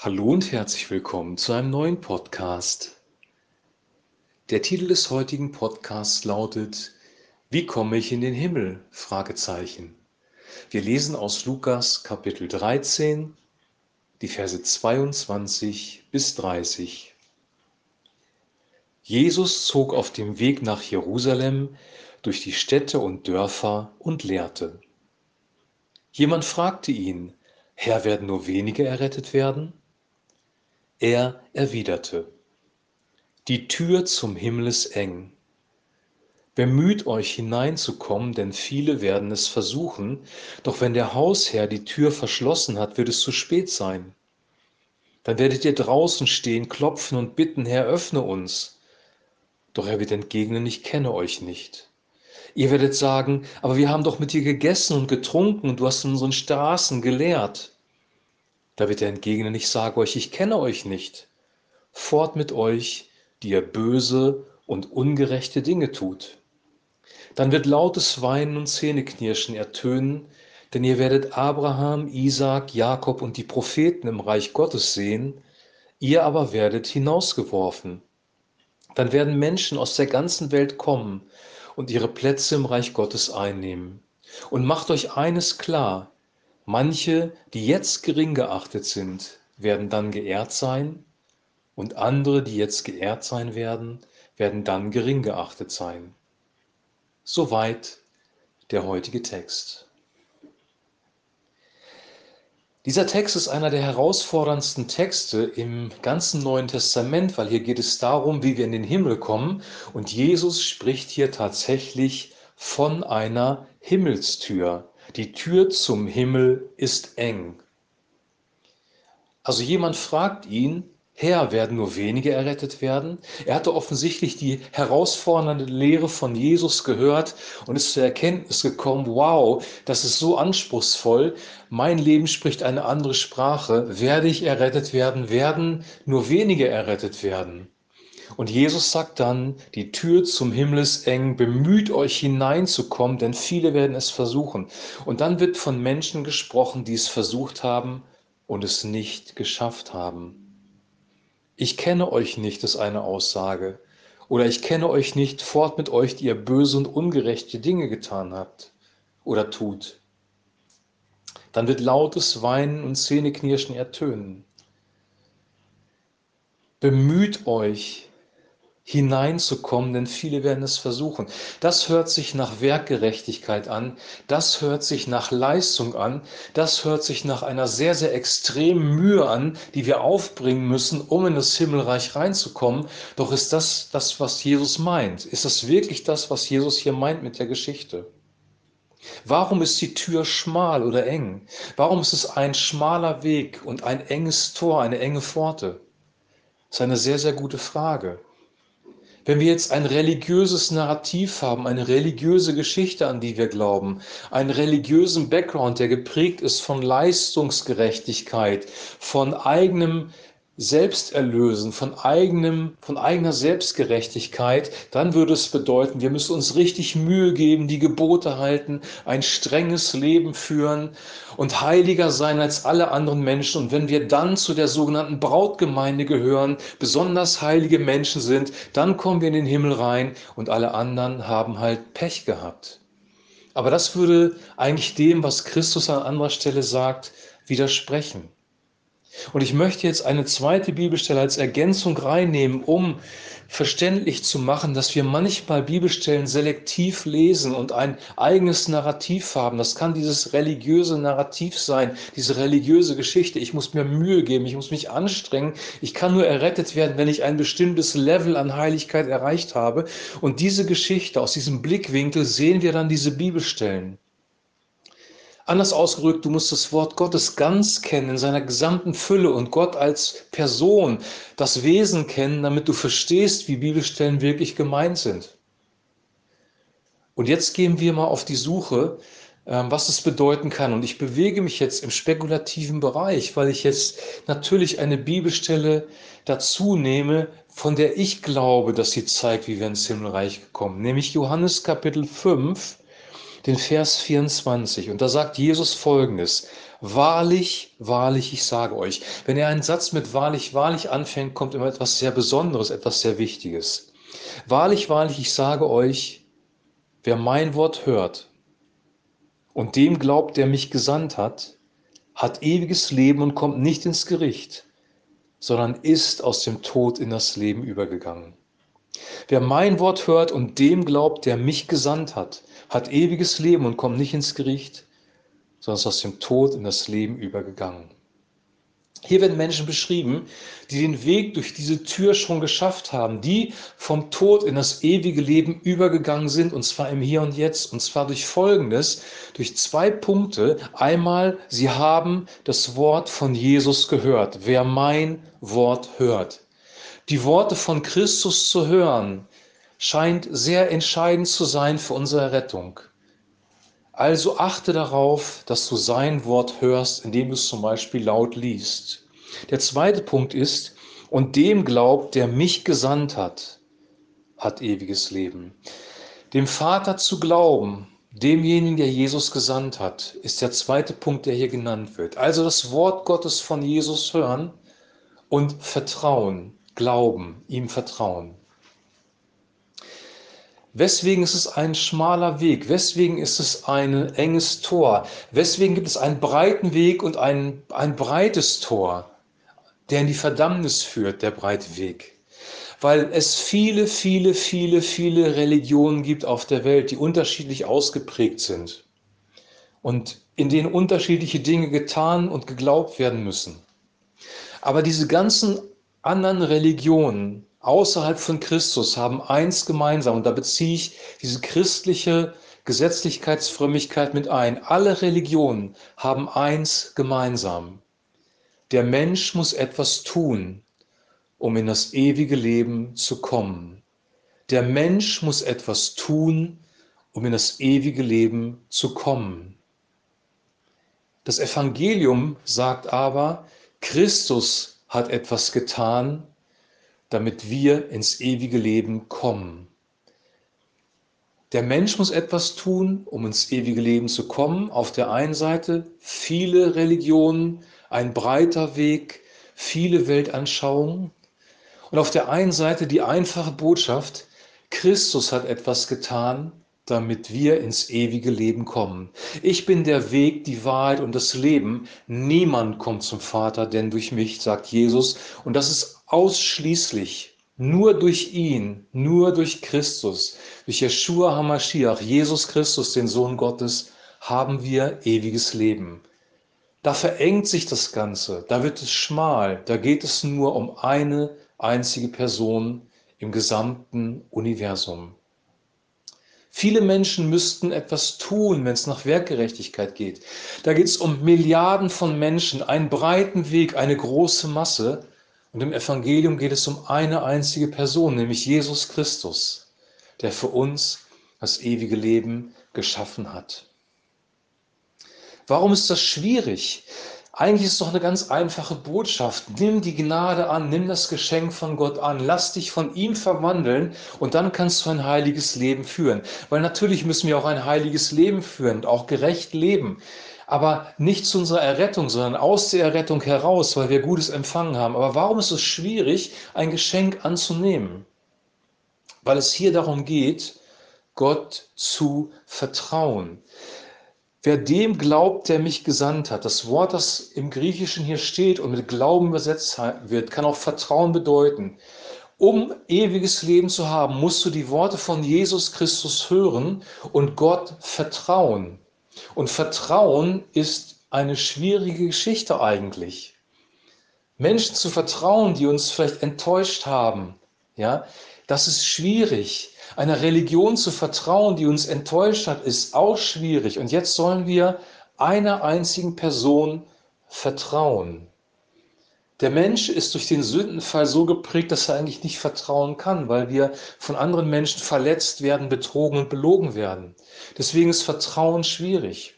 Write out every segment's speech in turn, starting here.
Hallo und herzlich willkommen zu einem neuen Podcast. Der Titel des heutigen Podcasts lautet Wie komme ich in den Himmel? Wir lesen aus Lukas Kapitel 13, die Verse 22 bis 30. Jesus zog auf dem Weg nach Jerusalem durch die Städte und Dörfer und lehrte. Jemand fragte ihn, Herr, werden nur wenige errettet werden? Er erwiderte, die Tür zum Himmel ist eng. Bemüht euch hineinzukommen, denn viele werden es versuchen, doch wenn der Hausherr die Tür verschlossen hat, wird es zu spät sein. Dann werdet ihr draußen stehen, klopfen und bitten, Herr, öffne uns. Doch er wird entgegnen, ich kenne euch nicht. Ihr werdet sagen, aber wir haben doch mit dir gegessen und getrunken und du hast in unseren Straßen gelehrt. Da wird er entgegnen, ich sage euch, ich kenne euch nicht. Fort mit euch, die ihr böse und ungerechte Dinge tut. Dann wird lautes Weinen und Zähneknirschen ertönen, denn ihr werdet Abraham, Isaak, Jakob und die Propheten im Reich Gottes sehen, ihr aber werdet hinausgeworfen. Dann werden Menschen aus der ganzen Welt kommen und ihre Plätze im Reich Gottes einnehmen. Und macht euch eines klar, Manche, die jetzt gering geachtet sind, werden dann geehrt sein und andere, die jetzt geehrt sein werden, werden dann gering geachtet sein. Soweit der heutige Text. Dieser Text ist einer der herausforderndsten Texte im ganzen Neuen Testament, weil hier geht es darum, wie wir in den Himmel kommen. Und Jesus spricht hier tatsächlich von einer Himmelstür. Die Tür zum Himmel ist eng. Also jemand fragt ihn, Herr, werden nur wenige errettet werden? Er hatte offensichtlich die herausfordernde Lehre von Jesus gehört und ist zur Erkenntnis gekommen, wow, das ist so anspruchsvoll, mein Leben spricht eine andere Sprache, werde ich errettet werden, werden nur wenige errettet werden. Und Jesus sagt dann, die Tür zum Himmel ist eng, bemüht euch hineinzukommen, denn viele werden es versuchen. Und dann wird von Menschen gesprochen, die es versucht haben und es nicht geschafft haben. Ich kenne euch nicht, ist eine Aussage. Oder ich kenne euch nicht, fort mit euch, die ihr böse und ungerechte Dinge getan habt oder tut. Dann wird lautes Weinen und Zähneknirschen ertönen. Bemüht euch, hineinzukommen, denn viele werden es versuchen. Das hört sich nach Werkgerechtigkeit an, das hört sich nach Leistung an, das hört sich nach einer sehr, sehr extremen Mühe an, die wir aufbringen müssen, um in das Himmelreich reinzukommen. Doch ist das das, was Jesus meint? Ist das wirklich das, was Jesus hier meint mit der Geschichte? Warum ist die Tür schmal oder eng? Warum ist es ein schmaler Weg und ein enges Tor, eine enge Pforte? Das ist eine sehr, sehr gute Frage. Wenn wir jetzt ein religiöses Narrativ haben, eine religiöse Geschichte, an die wir glauben, einen religiösen Background, der geprägt ist von Leistungsgerechtigkeit, von eigenem Selbsterlösen, von eigenem, von eigener Selbstgerechtigkeit, dann würde es bedeuten, wir müssen uns richtig Mühe geben, die Gebote halten, ein strenges Leben führen und heiliger sein als alle anderen Menschen. Und wenn wir dann zu der sogenannten Brautgemeinde gehören, besonders heilige Menschen sind, dann kommen wir in den Himmel rein und alle anderen haben halt Pech gehabt. Aber das würde eigentlich dem, was Christus an anderer Stelle sagt, widersprechen. Und ich möchte jetzt eine zweite Bibelstelle als Ergänzung reinnehmen, um verständlich zu machen, dass wir manchmal Bibelstellen selektiv lesen und ein eigenes Narrativ haben. Das kann dieses religiöse Narrativ sein, diese religiöse Geschichte. Ich muss mir Mühe geben, ich muss mich anstrengen. Ich kann nur errettet werden, wenn ich ein bestimmtes Level an Heiligkeit erreicht habe. Und diese Geschichte, aus diesem Blickwinkel sehen wir dann diese Bibelstellen. Anders ausgedrückt, du musst das Wort Gottes ganz kennen in seiner gesamten Fülle und Gott als Person, das Wesen kennen, damit du verstehst, wie Bibelstellen wirklich gemeint sind. Und jetzt gehen wir mal auf die Suche, ähm, was es bedeuten kann. Und ich bewege mich jetzt im spekulativen Bereich, weil ich jetzt natürlich eine Bibelstelle dazu nehme, von der ich glaube, dass sie zeigt, wie wir ins Himmelreich kommen, nämlich Johannes Kapitel 5, den Vers 24. Und da sagt Jesus folgendes, Wahrlich, wahrlich, ich sage euch. Wenn er einen Satz mit wahrlich, wahrlich anfängt, kommt immer etwas sehr Besonderes, etwas sehr Wichtiges. Wahrlich, wahrlich, ich sage euch, wer mein Wort hört und dem glaubt, der mich gesandt hat, hat ewiges Leben und kommt nicht ins Gericht, sondern ist aus dem Tod in das Leben übergegangen. Wer mein Wort hört und dem glaubt, der mich gesandt hat, hat ewiges Leben und kommt nicht ins Gericht, sondern ist aus dem Tod in das Leben übergegangen. Hier werden Menschen beschrieben, die den Weg durch diese Tür schon geschafft haben, die vom Tod in das ewige Leben übergegangen sind, und zwar im Hier und Jetzt, und zwar durch Folgendes, durch zwei Punkte. Einmal, sie haben das Wort von Jesus gehört. Wer mein Wort hört. Die Worte von Christus zu hören, scheint sehr entscheidend zu sein für unsere Rettung. Also achte darauf, dass du sein Wort hörst, indem du es zum Beispiel laut liest. Der zweite Punkt ist, und dem glaubt, der mich gesandt hat, hat ewiges Leben. Dem Vater zu glauben, demjenigen, der Jesus gesandt hat, ist der zweite Punkt, der hier genannt wird. Also das Wort Gottes von Jesus hören und vertrauen, glauben, ihm vertrauen. Weswegen ist es ein schmaler Weg? Weswegen ist es ein enges Tor? Weswegen gibt es einen breiten Weg und ein, ein breites Tor, der in die Verdammnis führt, der breite Weg? Weil es viele, viele, viele, viele Religionen gibt auf der Welt, die unterschiedlich ausgeprägt sind und in denen unterschiedliche Dinge getan und geglaubt werden müssen. Aber diese ganzen anderen Religionen außerhalb von Christus haben eins gemeinsam und da beziehe ich diese christliche Gesetzlichkeitsfrömmigkeit mit ein. Alle Religionen haben eins gemeinsam. Der Mensch muss etwas tun, um in das ewige Leben zu kommen. Der Mensch muss etwas tun, um in das ewige Leben zu kommen. Das Evangelium sagt aber, Christus hat etwas getan, damit wir ins ewige Leben kommen. Der Mensch muss etwas tun, um ins ewige Leben zu kommen. Auf der einen Seite viele Religionen, ein breiter Weg, viele Weltanschauungen. Und auf der einen Seite die einfache Botschaft, Christus hat etwas getan, damit wir ins ewige Leben kommen. Ich bin der Weg, die Wahrheit und das Leben. Niemand kommt zum Vater, denn durch mich, sagt Jesus. Und das ist ausschließlich nur durch ihn, nur durch Christus, durch Yeshua HaMashiach, Jesus Christus, den Sohn Gottes, haben wir ewiges Leben. Da verengt sich das Ganze, da wird es schmal, da geht es nur um eine einzige Person im gesamten Universum. Viele Menschen müssten etwas tun, wenn es nach Werkgerechtigkeit geht. Da geht es um Milliarden von Menschen, einen breiten Weg, eine große Masse. Und im Evangelium geht es um eine einzige Person, nämlich Jesus Christus, der für uns das ewige Leben geschaffen hat. Warum ist das schwierig? Eigentlich ist es doch eine ganz einfache Botschaft. Nimm die Gnade an, nimm das Geschenk von Gott an, lass dich von ihm verwandeln und dann kannst du ein heiliges Leben führen. Weil natürlich müssen wir auch ein heiliges Leben führen, auch gerecht leben aber nicht zu unserer Errettung, sondern aus der Errettung heraus, weil wir Gutes empfangen haben. Aber warum ist es schwierig, ein Geschenk anzunehmen? Weil es hier darum geht, Gott zu vertrauen. Wer dem glaubt, der mich gesandt hat, das Wort, das im Griechischen hier steht und mit Glauben übersetzt wird, kann auch Vertrauen bedeuten. Um ewiges Leben zu haben, musst du die Worte von Jesus Christus hören und Gott vertrauen. Und Vertrauen ist eine schwierige Geschichte eigentlich. Menschen zu vertrauen, die uns vielleicht enttäuscht haben, ja, das ist schwierig. Einer Religion zu vertrauen, die uns enttäuscht hat, ist auch schwierig. Und jetzt sollen wir einer einzigen Person vertrauen. Der Mensch ist durch den Sündenfall so geprägt, dass er eigentlich nicht vertrauen kann, weil wir von anderen Menschen verletzt werden, betrogen und belogen werden. Deswegen ist Vertrauen schwierig.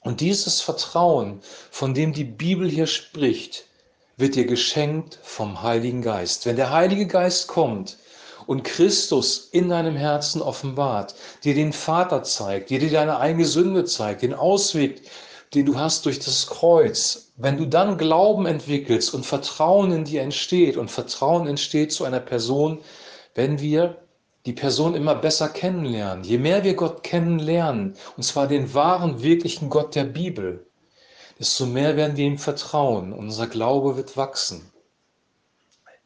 Und dieses Vertrauen, von dem die Bibel hier spricht, wird dir geschenkt vom Heiligen Geist. Wenn der Heilige Geist kommt und Christus in deinem Herzen offenbart, dir den Vater zeigt, dir deine eigene Sünde zeigt, den Ausweg den du hast durch das Kreuz, wenn du dann Glauben entwickelst und Vertrauen in dir entsteht und Vertrauen entsteht zu einer Person, wenn wir die Person immer besser kennenlernen. Je mehr wir Gott kennenlernen, und zwar den wahren, wirklichen Gott der Bibel, desto mehr werden wir ihm vertrauen. Unser Glaube wird wachsen.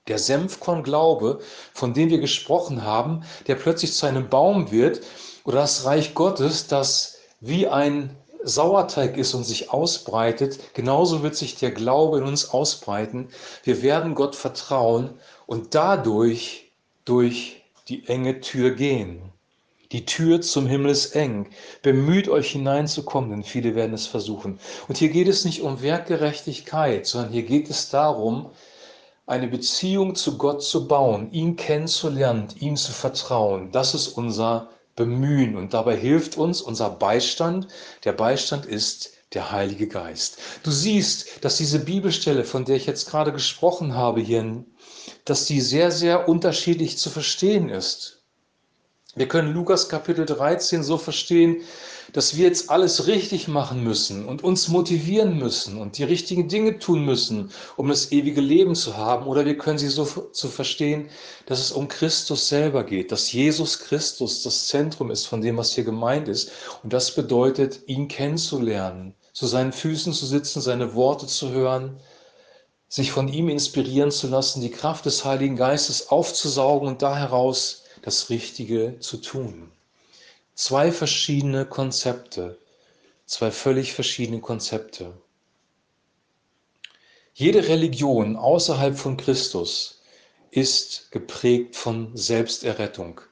Der Senfkorn-Glaube, von dem wir gesprochen haben, der plötzlich zu einem Baum wird, oder das Reich Gottes, das wie ein Sauerteig ist und sich ausbreitet, genauso wird sich der Glaube in uns ausbreiten. Wir werden Gott vertrauen und dadurch durch die enge Tür gehen. Die Tür zum Himmel ist eng. Bemüht euch hineinzukommen, denn viele werden es versuchen. Und hier geht es nicht um Werkgerechtigkeit, sondern hier geht es darum, eine Beziehung zu Gott zu bauen, ihn kennenzulernen, ihm zu vertrauen. Das ist unser Bemühen und dabei hilft uns unser Beistand. Der Beistand ist der Heilige Geist. Du siehst, dass diese Bibelstelle, von der ich jetzt gerade gesprochen habe hier, dass die sehr, sehr unterschiedlich zu verstehen ist. Wir können Lukas Kapitel 13 so verstehen, dass wir jetzt alles richtig machen müssen und uns motivieren müssen und die richtigen Dinge tun müssen, um das ewige Leben zu haben. Oder wir können sie so zu verstehen, dass es um Christus selber geht, dass Jesus Christus das Zentrum ist von dem, was hier gemeint ist. Und das bedeutet, ihn kennenzulernen, zu seinen Füßen zu sitzen, seine Worte zu hören, sich von ihm inspirieren zu lassen, die Kraft des Heiligen Geistes aufzusaugen und da heraus das Richtige zu tun. Zwei verschiedene Konzepte, zwei völlig verschiedene Konzepte. Jede Religion außerhalb von Christus ist geprägt von Selbsterrettung.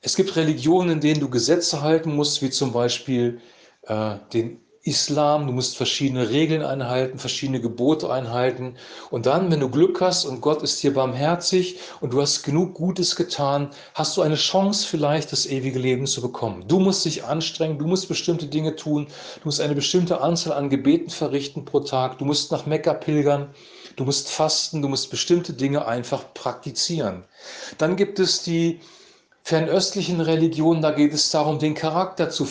Es gibt Religionen, in denen du Gesetze halten musst, wie zum Beispiel äh, den Islam, du musst verschiedene Regeln einhalten, verschiedene Gebote einhalten. Und dann, wenn du Glück hast und Gott ist dir barmherzig und du hast genug Gutes getan, hast du eine Chance vielleicht, das ewige Leben zu bekommen. Du musst dich anstrengen, du musst bestimmte Dinge tun, du musst eine bestimmte Anzahl an Gebeten verrichten pro Tag, du musst nach Mekka pilgern, du musst fasten, du musst bestimmte Dinge einfach praktizieren. Dann gibt es die fernöstlichen Religionen, da geht es darum, den Charakter zu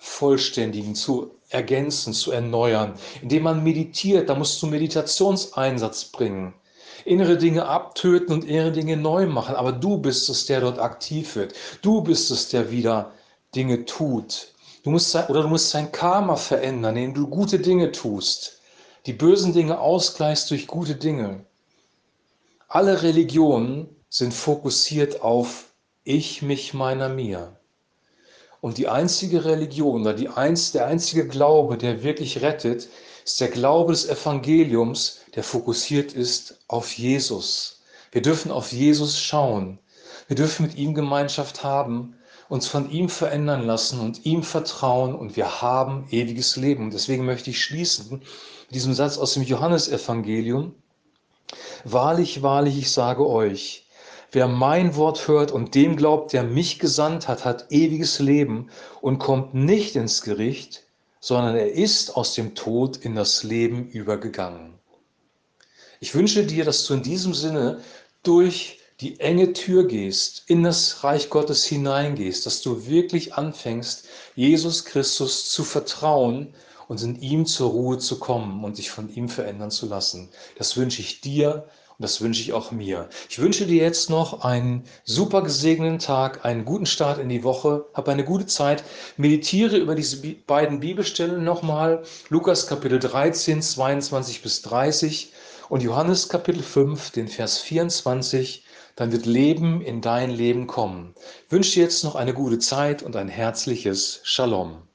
vervollständigen, zu ergänzen, zu erneuern. Indem man meditiert, da musst du Meditationseinsatz bringen. Innere Dinge abtöten und innere Dinge neu machen. Aber du bist es, der dort aktiv wird. Du bist es, der wieder Dinge tut. Du musst sein, oder du musst sein Karma verändern, indem du gute Dinge tust. Die bösen Dinge ausgleichst durch gute Dinge. Alle Religionen sind fokussiert auf ich, mich, meiner, mir. Und die einzige Religion oder die einz, der einzige Glaube, der wirklich rettet, ist der Glaube des Evangeliums, der fokussiert ist auf Jesus. Wir dürfen auf Jesus schauen. Wir dürfen mit ihm Gemeinschaft haben, uns von ihm verändern lassen und ihm vertrauen und wir haben ewiges Leben. Deswegen möchte ich schließen mit diesem Satz aus dem Johannesevangelium. Wahrlich, wahrlich, ich sage euch, Wer mein Wort hört und dem glaubt, der mich gesandt hat, hat ewiges Leben und kommt nicht ins Gericht, sondern er ist aus dem Tod in das Leben übergegangen. Ich wünsche dir, dass du in diesem Sinne durch die enge Tür gehst, in das Reich Gottes hineingehst, dass du wirklich anfängst, Jesus Christus zu vertrauen und in ihm zur Ruhe zu kommen und dich von ihm verändern zu lassen. Das wünsche ich dir das wünsche ich auch mir. Ich wünsche dir jetzt noch einen super gesegneten Tag, einen guten Start in die Woche. Hab eine gute Zeit. Meditiere über diese beiden Bibelstellen nochmal. Lukas Kapitel 13, 22 bis 30 und Johannes Kapitel 5, den Vers 24. Dann wird Leben in dein Leben kommen. Ich wünsche dir jetzt noch eine gute Zeit und ein herzliches Shalom.